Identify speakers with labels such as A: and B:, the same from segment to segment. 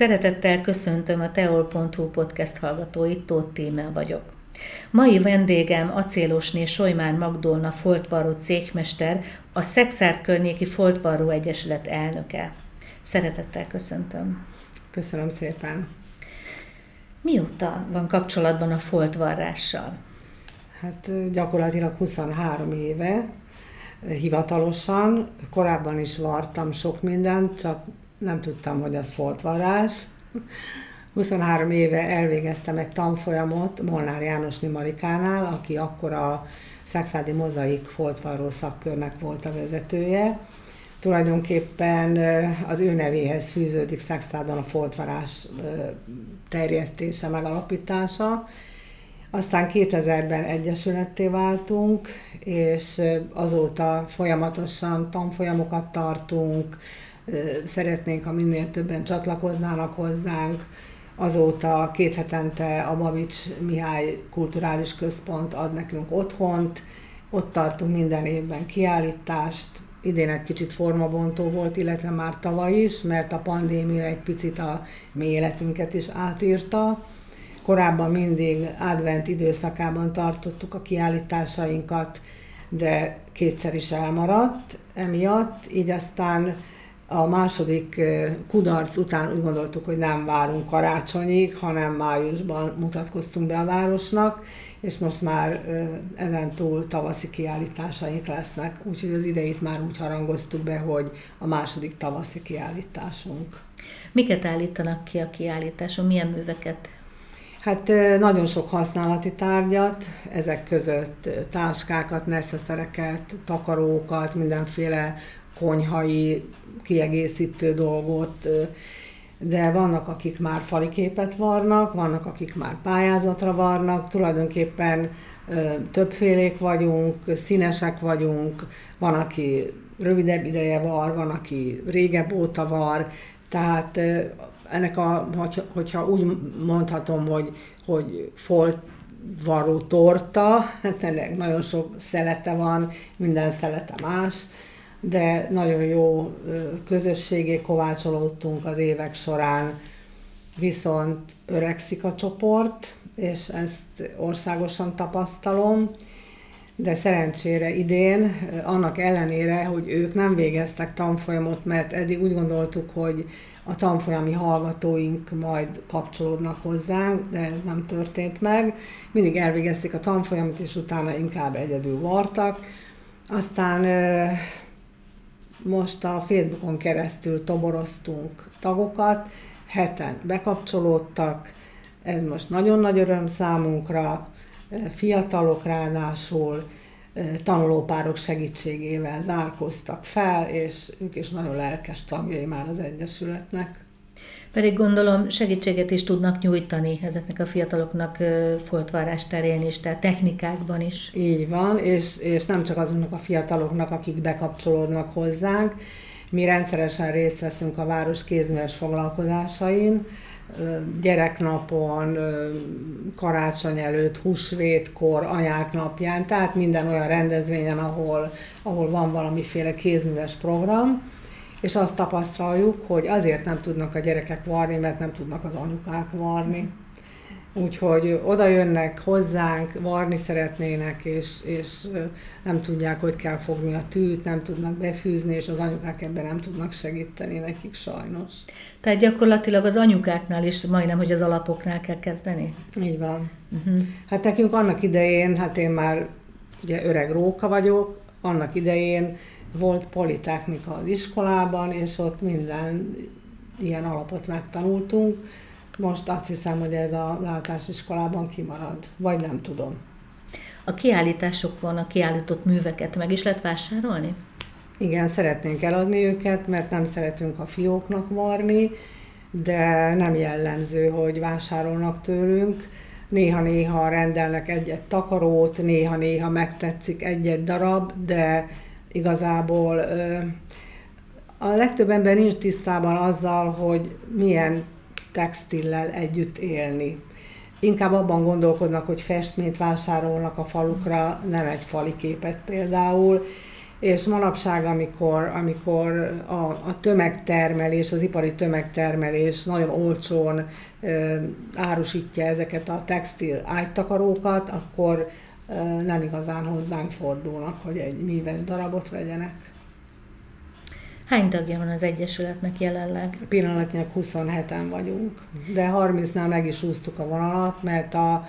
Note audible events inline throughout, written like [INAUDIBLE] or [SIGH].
A: Szeretettel köszöntöm a teol.hu podcast hallgatóit, Tóth Tímel vagyok. Mai vendégem acélosné Solymár Magdolna foltvarró cégmester, a Szexárd környéki Foltvarró Egyesület elnöke. Szeretettel köszöntöm.
B: Köszönöm szépen.
A: Mióta van kapcsolatban a foltvarrással?
B: Hát gyakorlatilag 23 éve hivatalosan. Korábban is vartam sok mindent, csak nem tudtam, hogy az foltvarrás. 23 éve elvégeztem egy tanfolyamot Molnár János Marikánál, aki akkor a Szexádi Mozaik foltvarró szakkörnek volt a vezetője. Tulajdonképpen az ő nevéhez fűződik Szexádon a foltvarás terjesztése, megalapítása. Aztán 2000-ben egyesületté váltunk, és azóta folyamatosan tanfolyamokat tartunk, szeretnénk, ha minél többen csatlakoznának hozzánk. Azóta két hetente a Babics Mihály Kulturális Központ ad nekünk otthont, ott tartunk minden évben kiállítást, idén egy kicsit formabontó volt, illetve már tavaly is, mert a pandémia egy picit a mi életünket is átírta. Korábban mindig advent időszakában tartottuk a kiállításainkat, de kétszer is elmaradt emiatt, így aztán a második kudarc után úgy gondoltuk, hogy nem várunk karácsonyig, hanem májusban mutatkoztunk be a városnak, és most már ezen túl tavaszi kiállításaink lesznek, úgyhogy az ideit már úgy harangoztuk be, hogy a második tavaszi kiállításunk.
A: Miket állítanak ki a kiállításon, milyen műveket?
B: Hát nagyon sok használati tárgyat, ezek között táskákat, neszeszereket, takarókat, mindenféle konyhai kiegészítő dolgot, de vannak, akik már fali képet varnak, vannak, akik már pályázatra varnak, tulajdonképpen többfélék vagyunk, színesek vagyunk, van, aki rövidebb ideje var, van, aki régebb óta var, tehát ennek a, hogyha úgy mondhatom, hogy, hogy folt varó torta, hát ennek nagyon sok szelete van, minden szelete más, de nagyon jó közösségé kovácsolódtunk az évek során, viszont öregszik a csoport, és ezt országosan tapasztalom, de szerencsére idén, annak ellenére, hogy ők nem végeztek tanfolyamot, mert eddig úgy gondoltuk, hogy a tanfolyami hallgatóink majd kapcsolódnak hozzánk, de ez nem történt meg. Mindig elvégezték a tanfolyamot, és utána inkább egyedül vartak. Aztán most a Facebookon keresztül toboroztunk tagokat, heten bekapcsolódtak, ez most nagyon nagy öröm számunkra, fiatalok ráadásul tanulópárok segítségével zárkoztak fel, és ők is nagyon lelkes tagjai már az Egyesületnek.
A: Pedig gondolom segítséget is tudnak nyújtani ezeknek a fiataloknak foltvárás terén is, tehát technikákban is.
B: Így van, és, és nem csak azoknak a fiataloknak, akik bekapcsolódnak hozzánk, mi rendszeresen részt veszünk a város kézműves foglalkozásain, gyereknapon, karácsony előtt, húsvétkor, anyák napján, tehát minden olyan rendezvényen, ahol, ahol van valamiféle kézműves program, és azt tapasztaljuk, hogy azért nem tudnak a gyerekek varni, mert nem tudnak az anyukák varni. Úgyhogy oda jönnek hozzánk, varni szeretnének, és, és nem tudják, hogy kell fogni a tűt, nem tudnak befűzni, és az anyukák ebben nem tudnak segíteni nekik sajnos.
A: Tehát gyakorlatilag az anyukáknál is majdnem, hogy az alapoknál kell kezdeni?
B: Így van. Uh-huh. Hát nekünk annak idején, hát én már ugye öreg róka vagyok, annak idején volt politechnika az iskolában, és ott minden ilyen alapot megtanultunk. Most azt hiszem, hogy ez a látásiskolában kimarad, vagy nem tudom.
A: A kiállításokon a kiállított műveket meg is lehet vásárolni?
B: Igen, szeretnénk eladni őket, mert nem szeretünk a fióknak varni, de nem jellemző, hogy vásárolnak tőlünk. Néha-néha rendelnek egy-egy takarót, néha-néha megtetszik egy-egy darab, de igazából a legtöbb ember nincs tisztában azzal, hogy milyen textillel együtt élni. Inkább abban gondolkodnak, hogy festményt vásárolnak a falukra, nem egy fali képet például, és manapság, amikor, amikor a, a tömegtermelés, az ipari tömegtermelés nagyon olcsón ö, árusítja ezeket a textil ágytakarókat, akkor nem igazán hozzánk fordulnak, hogy egy míves darabot vegyenek.
A: Hány tagja van az Egyesületnek jelenleg?
B: Pillanatnyilag 27-en vagyunk, de 30-nál meg is úsztuk a vonalat, mert a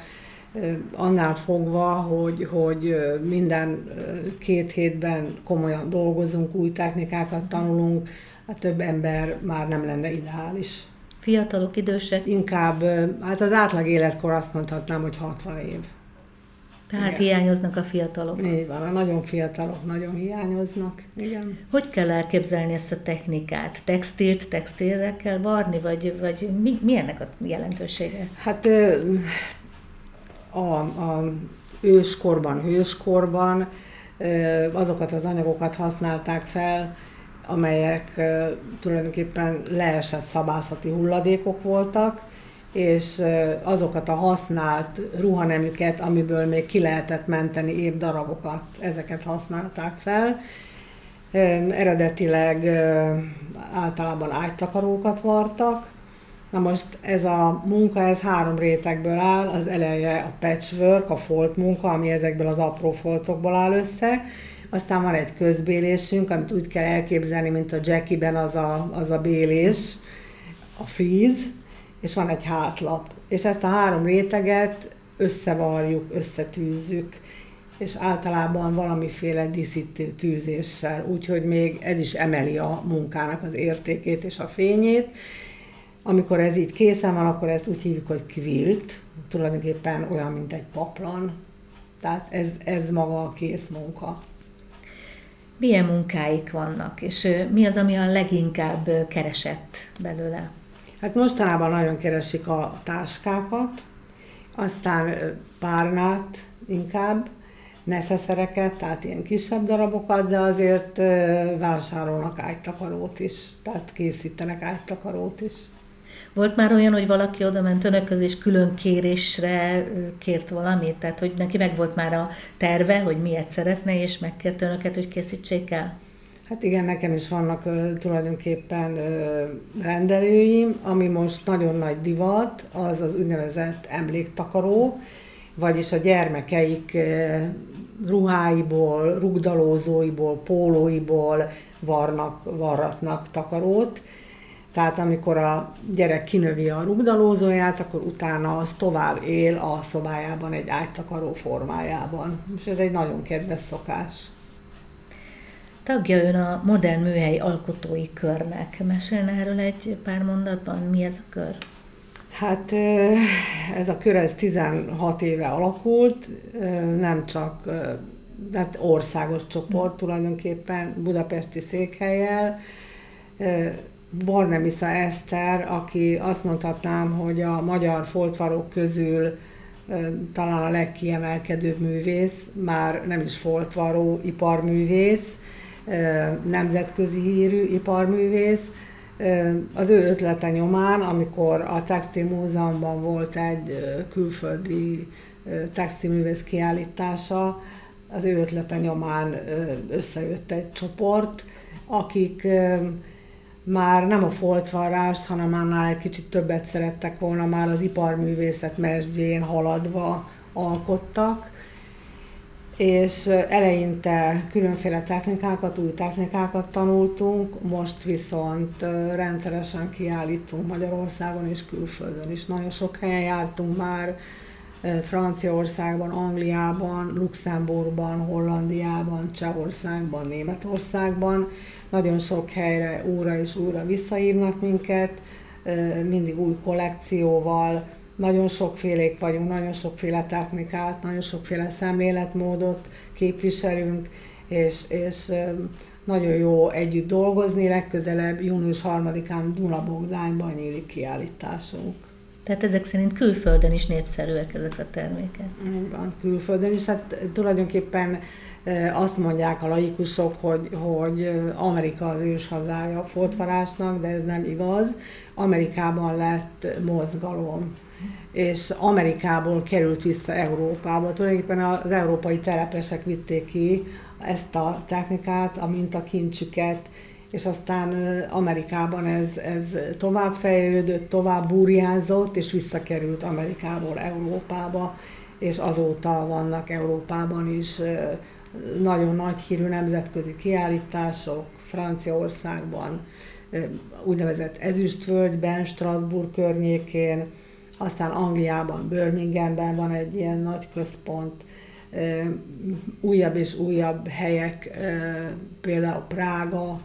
B: annál fogva, hogy, hogy minden két hétben komolyan dolgozunk, új technikákat tanulunk, a több ember már nem lenne ideális.
A: Fiatalok, idősek?
B: Inkább, hát az átlag életkor azt mondhatnám, hogy 60 év.
A: Tehát igen. hiányoznak a fiatalok.
B: Így van, a nagyon fiatalok nagyon hiányoznak. Igen.
A: Hogy kell elképzelni ezt a technikát? Textilt textilre kell varni, vagy, vagy mi, mi ennek a jelentősége?
B: Hát a, a őskorban, hőskorban azokat az anyagokat használták fel, amelyek tulajdonképpen leesett szabászati hulladékok voltak, és azokat a használt ruhanemüket, amiből még ki lehetett menteni épp darabokat, ezeket használták fel. Eredetileg általában ágytakarókat vartak, Na most ez a munka, ez három rétegből áll, az eleje a patchwork, a folt munka, ami ezekből az apró foltokból áll össze, aztán van egy közbélésünk, amit úgy kell elképzelni, mint a Jackie-ben az a, az a bélés, a freeze, és van egy hátlap. És ezt a három réteget összevarjuk, összetűzzük, és általában valamiféle díszítő tűzéssel, úgyhogy még ez is emeli a munkának az értékét és a fényét, amikor ez így készen van, akkor ezt úgy hívjuk, hogy kvilt, tulajdonképpen olyan, mint egy paplan. Tehát ez, ez maga a kész munka.
A: Milyen munkáik vannak, és mi az, ami a leginkább keresett belőle?
B: Hát mostanában nagyon keresik a táskákat, aztán párnát inkább, neszeszereket, tehát ilyen kisebb darabokat, de azért vásárolnak ágytakarót is, tehát készítenek ágytakarót is.
A: Volt már olyan, hogy valaki oda ment önökhöz, és külön kérésre kért valamit? Tehát, hogy neki meg volt már a terve, hogy miért szeretne, és megkérte önöket, hogy készítsék el?
B: Hát igen, nekem is vannak uh, tulajdonképpen uh, rendelőim, ami most nagyon nagy divat, az az úgynevezett emléktakaró, vagyis a gyermekeik uh, ruháiból, rugdalózóiból, pólóiból varnak, varratnak takarót, tehát amikor a gyerek kinövi a rugdalózóját, akkor utána az tovább él a szobájában egy ágytakaró formájában. És ez egy nagyon kedves szokás.
A: Tagja ön a modern műhely alkotói körnek. Mesélne erről egy pár mondatban? Mi ez a kör?
B: Hát ez a kör ez 16 éve alakult, nem csak hát országos csoport tulajdonképpen, budapesti székhelyel, Bornemisza Eszter, aki azt mondhatnám, hogy a magyar foltvarok közül talán a legkiemelkedőbb művész, már nem is foltvaró, iparművész, nemzetközi hírű iparművész. Az ő ötlete nyomán, amikor a Textil Múzeumban volt egy külföldi textilművész kiállítása, az ő ötlete nyomán összejött egy csoport, akik már nem a foltvarrást, hanem annál egy kicsit többet szerettek volna már az iparművészet mesdjén haladva alkottak, és eleinte különféle technikákat, új technikákat tanultunk, most viszont rendszeresen kiállítunk Magyarországon és külföldön is. Nagyon sok helyen jártunk már, Franciaországban, Angliában, Luxemburgban, Hollandiában, Csehországban, Németországban. Nagyon sok helyre újra és újra visszahívnak minket, mindig új kollekcióval, nagyon sokfélék vagyunk, nagyon sokféle technikát, nagyon sokféle szemléletmódot képviselünk, és, és nagyon jó együtt dolgozni, legközelebb június 3-án Duna Bogdányban nyílik kiállításunk.
A: Tehát ezek szerint külföldön is népszerűek ezek a termékek.
B: Van, külföldön is. Hát tulajdonképpen azt mondják a laikusok, hogy, hogy Amerika az ős hazája a foltvarásnak, de ez nem igaz. Amerikában lett mozgalom. És Amerikából került vissza Európába. Tulajdonképpen az európai telepesek vitték ki ezt a technikát, a mintakincsüket, és aztán Amerikában ez, ez tovább fejlődött, tovább burjázott, és visszakerült Amerikából Európába, és azóta vannak Európában is nagyon nagy hírű nemzetközi kiállítások, Franciaországban, úgynevezett Ezüstvölgyben, Strasbourg környékén, aztán Angliában, Birminghamben van egy ilyen nagy központ, újabb és újabb helyek, például Prága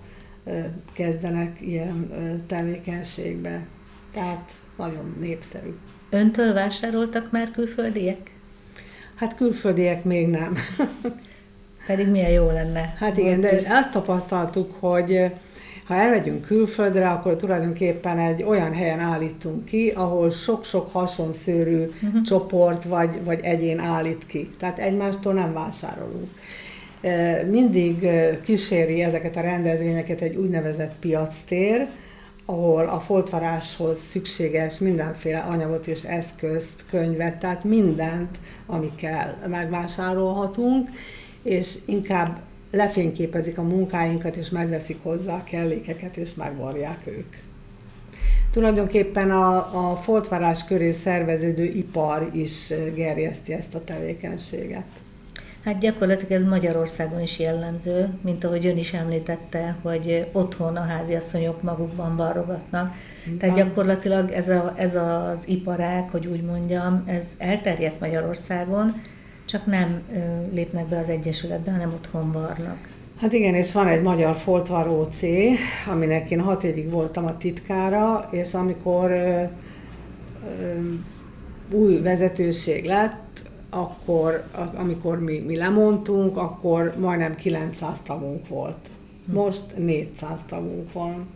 B: kezdenek ilyen tevékenységbe. Tehát nagyon népszerű.
A: Öntől vásároltak már külföldiek?
B: Hát külföldiek még nem.
A: Pedig milyen jó lenne.
B: Hát igen, de azt tapasztaltuk, hogy ha elmegyünk külföldre, akkor tulajdonképpen egy olyan helyen állítunk ki, ahol sok-sok hasonszőrű uh-huh. csoport vagy, vagy egyén állít ki. Tehát egymástól nem vásárolunk. Mindig kíséri ezeket a rendezvényeket egy úgynevezett piactér, ahol a foltvaráshoz szükséges mindenféle anyagot és eszközt, könyvet, tehát mindent, ami kell, megvásárolhatunk, és inkább lefényképezik a munkáinkat, és megveszik hozzá a kellékeket, és megvarják ők. Tulajdonképpen a, a foltvarás köré szerveződő ipar is gerjeszti ezt a tevékenységet.
A: Hát gyakorlatilag ez Magyarországon is jellemző, mint ahogy ön is említette, hogy otthon a háziasszonyok magukban varrogatnak. Tehát gyakorlatilag ez, a, ez az iparág, hogy úgy mondjam, ez elterjedt Magyarországon, csak nem lépnek be az Egyesületbe, hanem otthon varnak.
B: Hát igen, és van egy magyar foltvaró cég, aminek én hat évig voltam a titkára, és amikor ö, ö, új vezetőség lett, akkor, amikor mi, mi lemondtunk, akkor majdnem 900 tagunk volt. Most 400 tagunk van.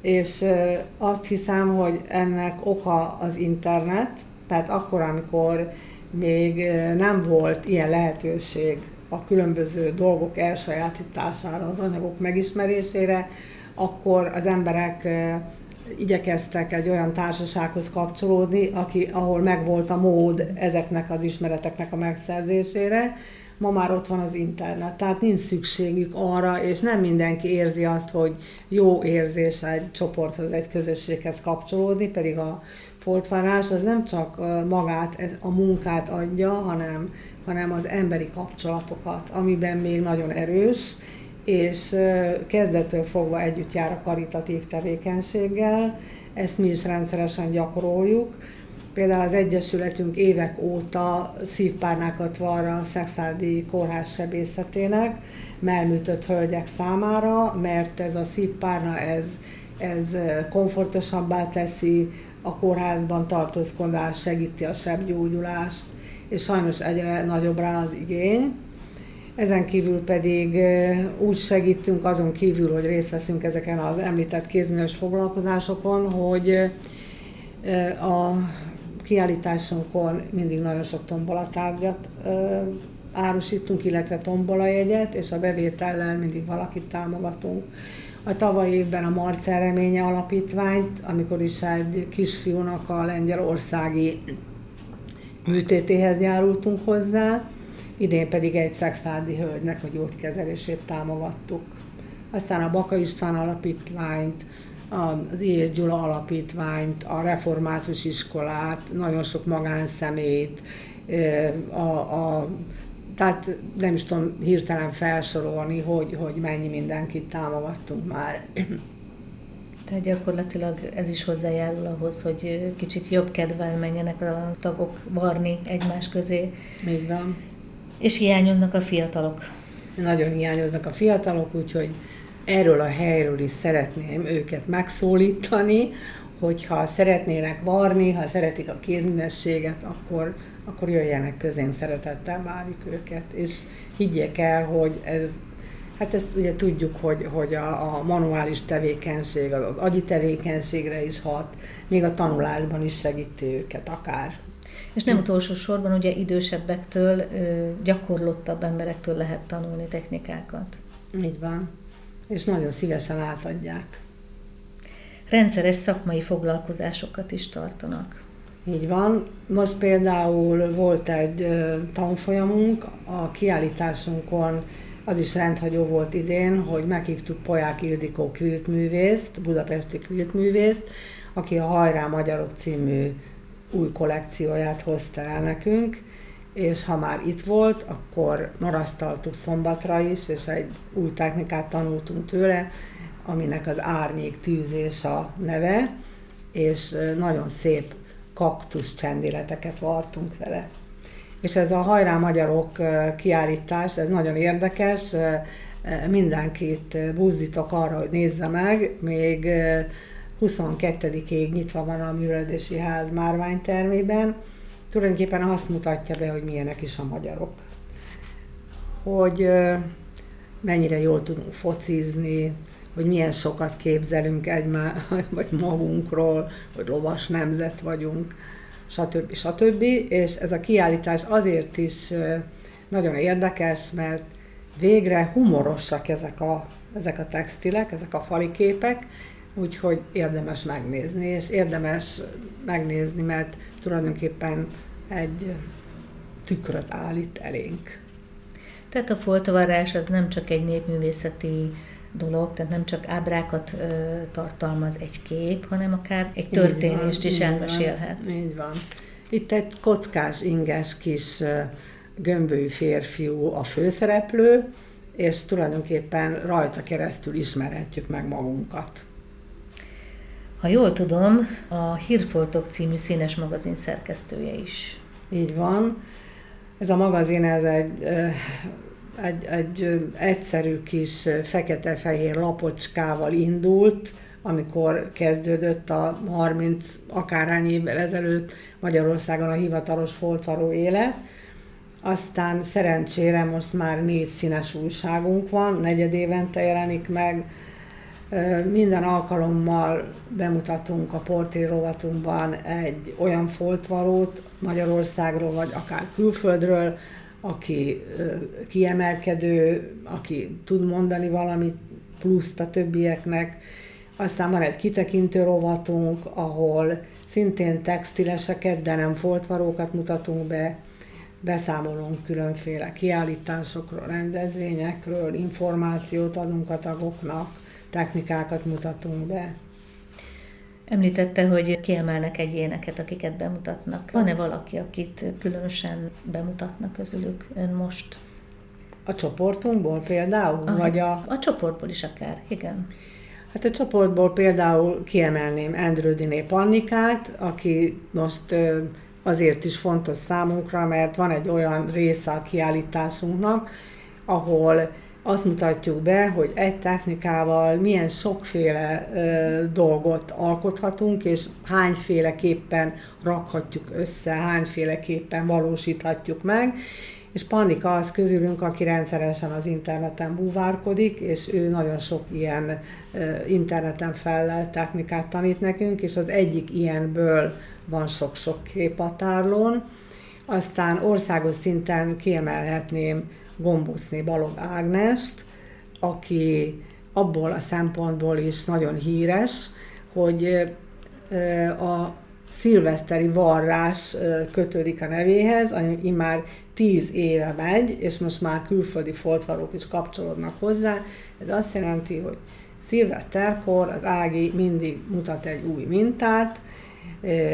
B: És ö, azt hiszem, hogy ennek oka az internet, tehát akkor, amikor még nem volt ilyen lehetőség a különböző dolgok elsajátítására, az anyagok megismerésére, akkor az emberek igyekeztek egy olyan társasághoz kapcsolódni, aki, ahol megvolt a mód ezeknek az ismereteknek a megszerzésére. Ma már ott van az internet, tehát nincs szükségük arra, és nem mindenki érzi azt, hogy jó érzés egy csoporthoz, egy közösséghez kapcsolódni, pedig a foltvarás az nem csak magát, a munkát adja, hanem, hanem az emberi kapcsolatokat, amiben még nagyon erős, és kezdettől fogva együtt jár a karitatív tevékenységgel, ezt mi is rendszeresen gyakoroljuk. Például az Egyesületünk évek óta szívpárnákat var a Szexádi Kórház sebészetének, melműtött hölgyek számára, mert ez a szívpárna ez, ez komfortosabbá teszi a kórházban tartózkodás, segíti a sebgyógyulást, és sajnos egyre nagyobb rá az igény. Ezen kívül pedig úgy segítünk, azon kívül, hogy részt veszünk ezeken az említett kézműves foglalkozásokon, hogy a kiállításunkon mindig nagyon sok tombolatárgyat árusítunk, illetve tombolajegyet, és a bevétellel mindig valakit támogatunk a tavaly évben a Marcel Reménye Alapítványt, amikor is egy kisfiúnak a lengyelországi műtétéhez járultunk hozzá, idén pedig egy szexádi hölgynek a gyógykezelését támogattuk. Aztán a Baka István Alapítványt, az I. Gyula Alapítványt, a Református Iskolát, nagyon sok magánszemét, a, a tehát nem is tudom hirtelen felsorolni, hogy, hogy mennyi mindenkit támogattunk már.
A: Tehát gyakorlatilag ez is hozzájárul ahhoz, hogy kicsit jobb kedvel menjenek a tagok varni egymás közé.
B: Így van.
A: És hiányoznak a fiatalok.
B: Nagyon hiányoznak a fiatalok, úgyhogy erről a helyről is szeretném őket megszólítani, hogyha szeretnének varni, ha szeretik a kézművességet, akkor akkor jöjjenek közénk, szeretettel várjuk őket, és higgyék el, hogy ez, hát ezt ugye tudjuk, hogy, hogy a, a manuális tevékenység, az agyi tevékenységre is hat, még a tanulásban is segíti őket akár.
A: És nem utolsó sorban ugye idősebbektől, gyakorlottabb emberektől lehet tanulni technikákat.
B: Így van. És nagyon szívesen átadják.
A: Rendszeres szakmai foglalkozásokat is tartanak.
B: Így van. Most például volt egy tanfolyamunk, a kiállításunkon az is rendhagyó volt idén, hogy meghívtuk Poják Ildikó kviltművészt, budapesti kviltművészt, aki a Hajrá Magyarok című új kollekcióját hozta el nekünk, és ha már itt volt, akkor marasztaltuk szombatra is, és egy új technikát tanultunk tőle, aminek az árnyék tűzés a neve, és nagyon szép kaktusz csendéleteket vartunk vele. És ez a Hajrá Magyarok kiállítás, ez nagyon érdekes, mindenkit buzdítok arra, hogy nézze meg, még 22-ig nyitva van a Művelődési Ház márványtermében, tulajdonképpen azt mutatja be, hogy milyenek is a magyarok. Hogy mennyire jól tudunk focizni, hogy milyen sokat képzelünk egymás, [LAUGHS] vagy magunkról, hogy lovas nemzet vagyunk, stb. stb. És ez a kiállítás azért is nagyon érdekes, mert végre humorosak ezek a, ezek a textilek, ezek a fali képek, úgyhogy érdemes megnézni, és érdemes megnézni, mert tulajdonképpen egy tükröt állít elénk.
A: Tehát a foltvarás az nem csak egy népművészeti dolog, tehát nem csak ábrákat ö, tartalmaz egy kép, hanem akár egy történést van, is elmesélhet.
B: Van, így van. Itt egy kockás, inges kis gömbölyű férfiú a főszereplő, és tulajdonképpen rajta keresztül ismerhetjük meg magunkat.
A: Ha jól tudom, a Hírfoltok című színes magazin szerkesztője is.
B: Így van. Ez a magazin, ez egy, egy, egy egyszerű kis fekete-fehér lapocskával indult, amikor kezdődött a 30 akárhány évvel ezelőtt Magyarországon a hivatalos foltvaró élet. Aztán szerencsére most már négy színes újságunk van, negyed évente jelenik meg, minden alkalommal bemutatunk a portré rovatunkban egy olyan foltvarót Magyarországról, vagy akár külföldről, aki kiemelkedő, aki tud mondani valamit pluszt a többieknek. Aztán van egy kitekintő rovatunk, ahol szintén textileseket, de nem foltvarókat mutatunk be, beszámolunk különféle kiállításokról, rendezvényekről, információt adunk a tagoknak, technikákat mutatunk be.
A: Említette, hogy kiemelnek egyéneket, akiket bemutatnak. Van-e valaki, akit különösen bemutatnak közülük ön most?
B: A csoportunkból például?
A: Aha, vagy a... a csoportból is akár, igen.
B: Hát a csoportból például kiemelném Endrődiné Pannikát, aki most azért is fontos számunkra, mert van egy olyan része a kiállításunknak, ahol azt mutatjuk be, hogy egy technikával milyen sokféle ö, dolgot alkothatunk, és hányféleképpen rakhatjuk össze, hányféleképpen valósíthatjuk meg. És Pannika az közülünk, aki rendszeresen az interneten búvárkodik, és ő nagyon sok ilyen interneten fellelt technikát tanít nekünk, és az egyik ilyenből van sok-sok kép a tárlón. Aztán országos szinten kiemelhetném Gombucné Balog Ágnest, aki abból a szempontból is nagyon híres, hogy a szilveszteri varrás kötődik a nevéhez, ami már tíz éve megy, és most már külföldi foltvarók is kapcsolódnak hozzá. Ez azt jelenti, hogy szilveszterkor az Ági mindig mutat egy új mintát,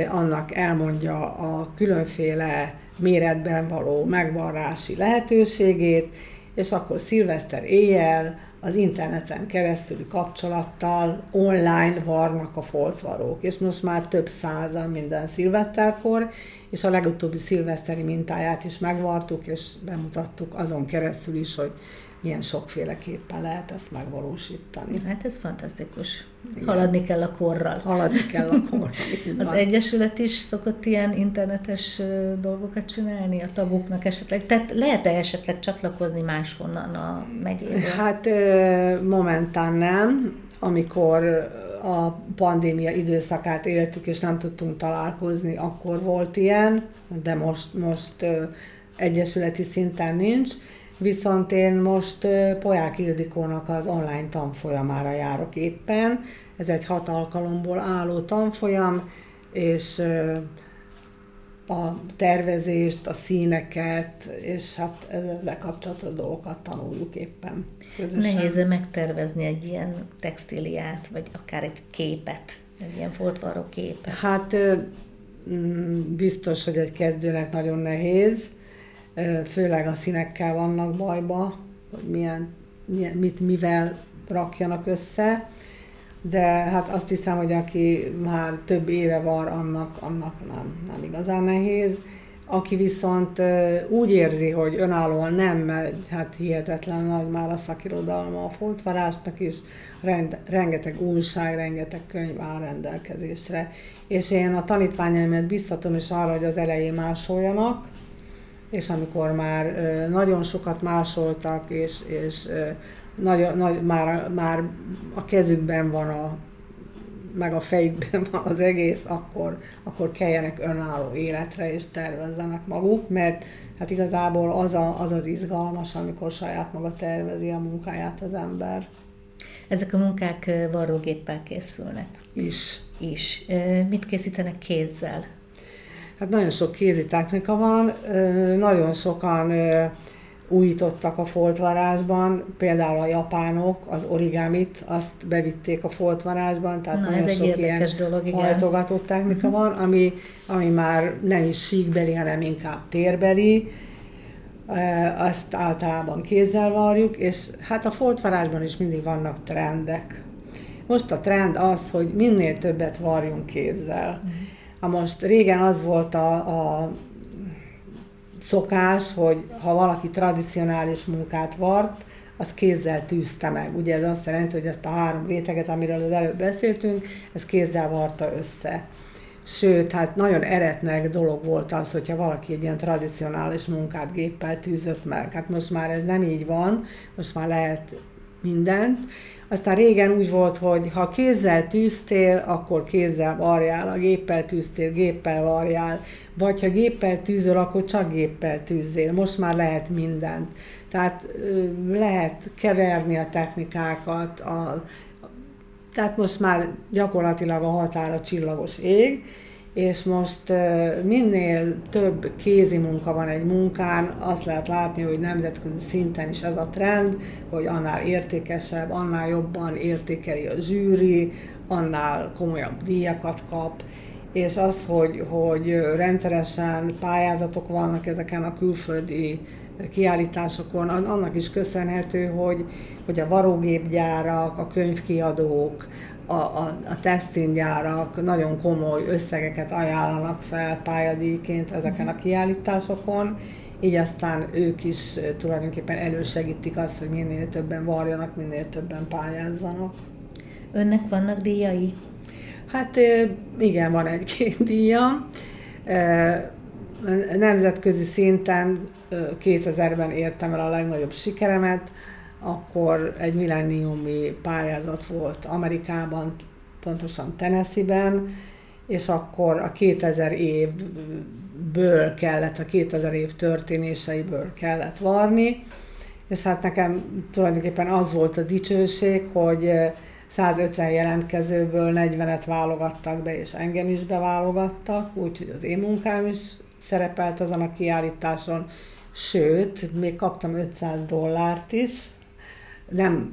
B: annak elmondja a különféle méretben való megvarrási lehetőségét, és akkor szilveszter éjjel az interneten keresztüli kapcsolattal online varnak a foltvarók, és most már több százan minden szilveszterkor, és a legutóbbi szilveszteri mintáját is megvartuk, és bemutattuk azon keresztül is, hogy milyen sokféleképpen lehet ezt megvalósítani.
A: Hát ez fantasztikus. Igen. Haladni kell a korral.
B: Haladni kell a korral. [LAUGHS]
A: Az Egyesület is szokott ilyen internetes dolgokat csinálni a tagoknak esetleg? Tehát lehet-e esetleg csatlakozni máshonnan a megyéből?
B: Hát momentán nem. Amikor a pandémia időszakát éltük, és nem tudtunk találkozni, akkor volt ilyen, de most, most egyesületi szinten nincs Viszont én most Poják Ildikónak az online tanfolyamára járok éppen. Ez egy hat alkalomból álló tanfolyam, és a tervezést, a színeket, és hát ezzel kapcsolatos dolgokat tanuljuk éppen.
A: Közösen. Nehéz -e megtervezni egy ilyen textíliát, vagy akár egy képet, egy ilyen foltvaró képet?
B: Hát biztos, hogy egy kezdőnek nagyon nehéz, főleg a színekkel vannak bajba, hogy milyen, milyen, mit mivel rakjanak össze, de hát azt hiszem, hogy aki már több éve van, annak, annak nem, nem igazán nehéz. Aki viszont úgy érzi, hogy önállóan nem megy, hát hihetetlen nagy már a szakirodalma a foltvarásnak is, rend, rengeteg újság, rengeteg könyv áll rendelkezésre. És én a tanítványaimat biztatom is arra, hogy az elején másoljanak, és amikor már nagyon sokat másoltak, és, és nagy, nagy, már, már a kezükben van a meg a fejükben van az egész, akkor, akkor keljenek önálló életre és tervezzenek maguk, mert hát igazából az, a, az az izgalmas, amikor saját maga tervezi a munkáját az ember.
A: Ezek a munkák varrógéppel készülnek?
B: Is.
A: Is. Mit készítenek kézzel?
B: Hát nagyon sok kézi technika van, nagyon sokan újítottak a foltvarásban, például a japánok az origámit, azt bevitték a foltvarásban, tehát
A: Na, nagyon ez sok ilyen dolog, igen.
B: hajtogatott technika uh-huh. van, ami, ami már nem is síkbeli, hanem inkább térbeli, azt általában kézzel varjuk, és hát a foltvarásban is mindig vannak trendek. Most a trend az, hogy minél többet varjunk kézzel. Uh-huh. Ha most régen az volt a, a szokás, hogy ha valaki tradicionális munkát vart, az kézzel tűzte meg. Ugye ez azt jelenti, hogy ezt a három réteget, amiről az előbb beszéltünk, ez kézzel varta össze. Sőt, hát nagyon eretnek dolog volt az, hogyha valaki egy ilyen tradicionális munkát géppel tűzött meg. Hát most már ez nem így van, most már lehet mindent. Aztán régen úgy volt, hogy ha kézzel tűztél, akkor kézzel varjál, ha géppel tűztél, géppel varjál, vagy ha géppel tűzöl, akkor csak géppel tűzzél. Most már lehet mindent. Tehát lehet keverni a technikákat, a, tehát most már gyakorlatilag a határa csillagos ég, és most minél több kézi munka van egy munkán, azt lehet látni, hogy nemzetközi szinten is ez a trend, hogy annál értékesebb, annál jobban értékeli a zsűri, annál komolyabb díjakat kap, és az, hogy, hogy rendszeresen pályázatok vannak ezeken a külföldi kiállításokon, annak is köszönhető, hogy, hogy a varógépgyárak, a könyvkiadók, a, a, a textilgyárak nagyon komoly összegeket ajánlanak fel pályadíjként ezeken a kiállításokon, így aztán ők is tulajdonképpen elősegítik azt, hogy minél többen varjanak, minél többen pályázzanak.
A: Önnek vannak díjai?
B: Hát igen, van egy-két [LAUGHS] díja. Nemzetközi szinten 2000-ben értem el a legnagyobb sikeremet, akkor egy millenniumi pályázat volt Amerikában, pontosan Tennessee-ben, és akkor a 2000 évből kellett, a 2000 év történéseiből kellett varni, és hát nekem tulajdonképpen az volt a dicsőség, hogy 150 jelentkezőből 40-et válogattak be, és engem is beválogattak, úgyhogy az én munkám is szerepelt azon a kiállításon, sőt, még kaptam 500 dollárt is, nem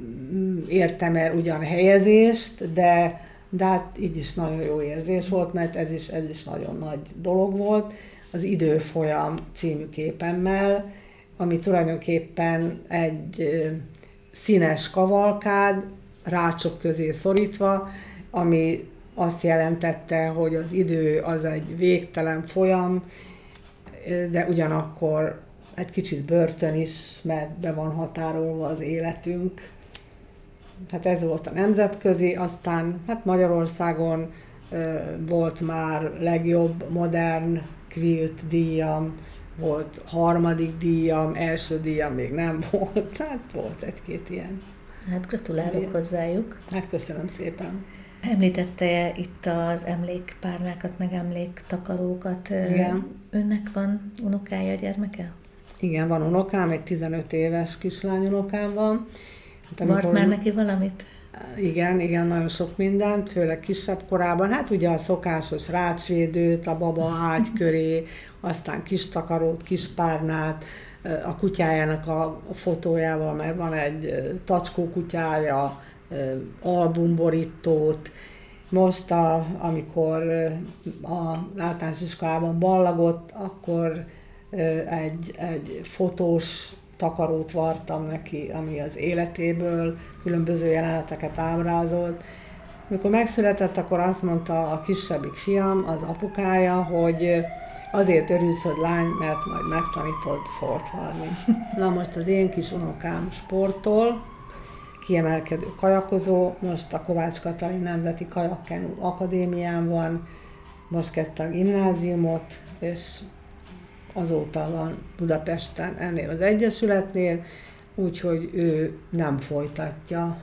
B: értem el ugyan helyezést, de, de hát így is nagyon jó érzés volt, mert ez is, ez is nagyon nagy dolog volt. Az Időfolyam című képemmel, ami tulajdonképpen egy színes kavalkád, rácsok közé szorítva, ami azt jelentette, hogy az idő az egy végtelen folyam, de ugyanakkor egy kicsit börtön is, mert be van határolva az életünk. Hát ez volt a nemzetközi, aztán hát Magyarországon volt már legjobb modern quilt díjam, volt harmadik díjam, első díjam még nem [LAUGHS] volt, hát volt egy-két ilyen.
A: Hát gratulálok Igen. hozzájuk.
B: Hát köszönöm szépen.
A: Említette itt az emlékpárnákat, meg emléktakarókat.
B: Igen.
A: Önnek van unokája, gyermeke?
B: Igen, van unokám, egy 15 éves kislány unokám van.
A: Hát, amikor... Vart már neki valamit?
B: Igen, igen, nagyon sok mindent, főleg kisebb korában. Hát ugye a szokásos rácsvédőt, a baba ágy köré, aztán kis takarót, kis párnát, a kutyájának a fotójával, mert van egy tacskó kutyája, albumborítót. Most, a, amikor a általános iskolában ballagott, akkor egy, egy fotós takarót vartam neki, ami az életéből különböző jeleneteket ábrázolt. Mikor megszületett, akkor azt mondta a kisebbik fiam, az apukája, hogy azért örülsz, hogy lány, mert majd megtanítod fortvarni. [LAUGHS] Na most az én kis unokám sportol, kiemelkedő kajakozó, most a Kovács Katalin Nemzeti Kajakkenú Akadémián van, most kezdte a gimnáziumot, és azóta van Budapesten ennél az Egyesületnél, úgyhogy ő nem folytatja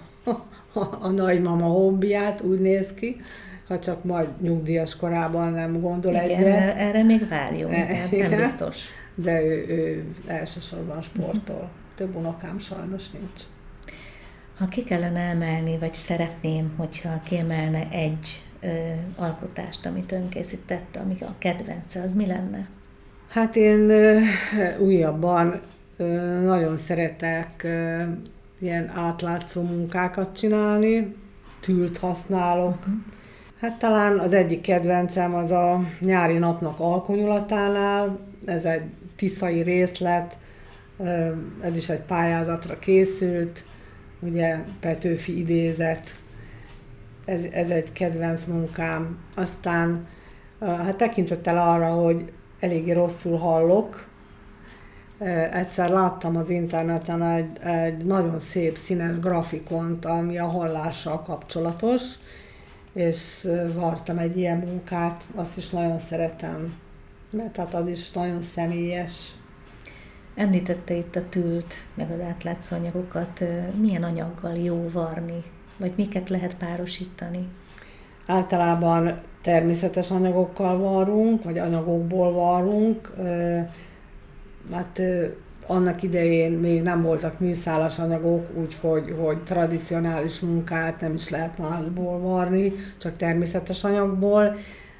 B: a nagymama hobbiát, úgy néz ki, ha csak majd nyugdíjas korában nem gondol
A: Igen,
B: egyet.
A: erre még várjunk, e, nem biztos.
B: De ő, ő elsősorban sportol. Több unokám sajnos nincs.
A: Ha ki kellene emelni, vagy szeretném, hogyha kiemelne egy ö, alkotást, amit ön készítette, ami a kedvence, az mi lenne?
B: Hát én újabban nagyon szeretek ilyen átlátszó munkákat csinálni, tült használok. Uh-huh. Hát talán az egyik kedvencem az a nyári napnak alkonyulatánál, ez egy tiszai részlet, ez is egy pályázatra készült, ugye Petőfi idézet, ez, ez egy kedvenc munkám. Aztán hát tekintettel arra, hogy eléggé rosszul hallok, egyszer láttam az interneten egy, egy nagyon szép színes grafikont, ami a hallással kapcsolatos, és vartam egy ilyen munkát, azt is nagyon szeretem, mert tehát az is nagyon személyes.
A: Említette itt a tült, meg az átlátszó anyagokat. Milyen anyaggal jó varni? Vagy miket lehet párosítani?
B: Általában természetes anyagokkal varunk, vagy anyagokból varunk. Hát annak idején még nem voltak műszálas anyagok, úgyhogy hogy tradicionális munkát nem is lehet másból varni, csak természetes anyagból,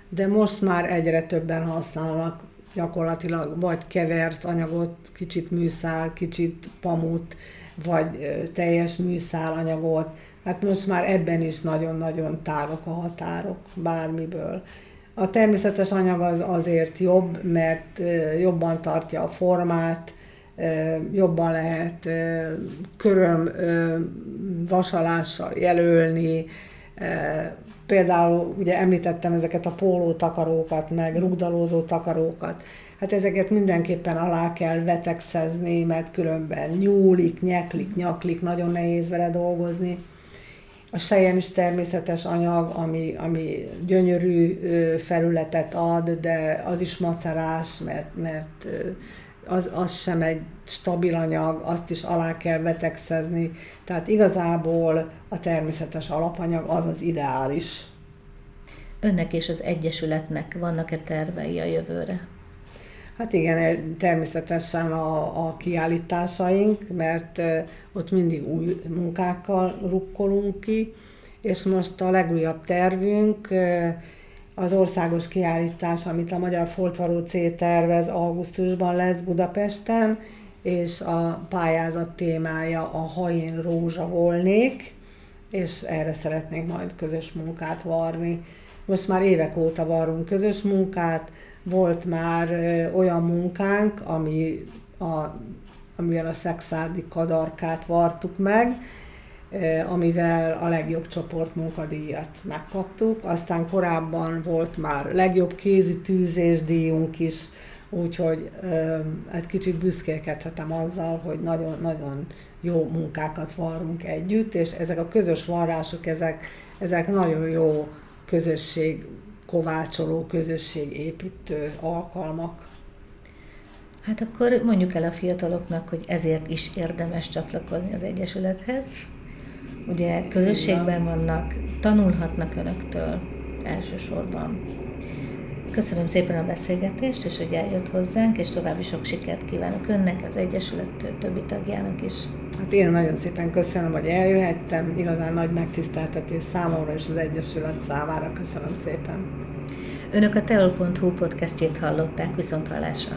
B: de most már egyre többen használnak gyakorlatilag vagy kevert anyagot, kicsit műszál, kicsit pamut, vagy teljes műszál anyagot. Hát most már ebben is nagyon-nagyon távok a határok bármiből. A természetes anyag az azért jobb, mert jobban tartja a formát, jobban lehet köröm vasalással jelölni, például ugye említettem ezeket a póló takarókat, meg rugdalózó takarókat, hát ezeket mindenképpen alá kell vetekszezni, mert különben nyúlik, nyeklik, nyaklik, nagyon nehéz vele dolgozni. A sejem is természetes anyag, ami, ami gyönyörű felületet ad, de az is macerás, mert, mert az, az sem egy stabil anyag, azt is alá kell betegszezni. Tehát igazából a természetes alapanyag az az ideális.
A: Önnek és az Egyesületnek vannak-e tervei a jövőre?
B: Hát igen, természetesen a, a kiállításaink, mert ott mindig új munkákkal rukkolunk ki, és most a legújabb tervünk az országos kiállítás, amit a Magyar Foltvaró C tervez, augusztusban lesz Budapesten, és a pályázat témája a Ha én rózsa volnék, és erre szeretnénk majd közös munkát varni. Most már évek óta varunk közös munkát, volt már olyan munkánk, ami a, amivel a szexádi kadarkát vartuk meg, amivel a legjobb csoport munkadíjat megkaptuk. Aztán korábban volt már legjobb kézi tűzés díjunk is, úgyhogy egy kicsit büszkélkedhetem azzal, hogy nagyon-nagyon jó munkákat varunk együtt, és ezek a közös varrások, ezek, ezek nagyon jó közösség kovácsoló, közösségépítő alkalmak.
A: Hát akkor mondjuk el a fiataloknak, hogy ezért is érdemes csatlakozni az Egyesülethez. Ugye közösségben vannak, tanulhatnak önöktől elsősorban. Köszönöm szépen a beszélgetést, és hogy eljött hozzánk, és további sok sikert kívánok önnek, az Egyesület többi tagjának is.
B: Hát én nagyon szépen köszönöm, hogy eljöhettem, igazán nagy megtiszteltetés számomra és az Egyesület számára. Köszönöm szépen.
A: Önök a teol.hu podcastjét hallották, viszont hallásra.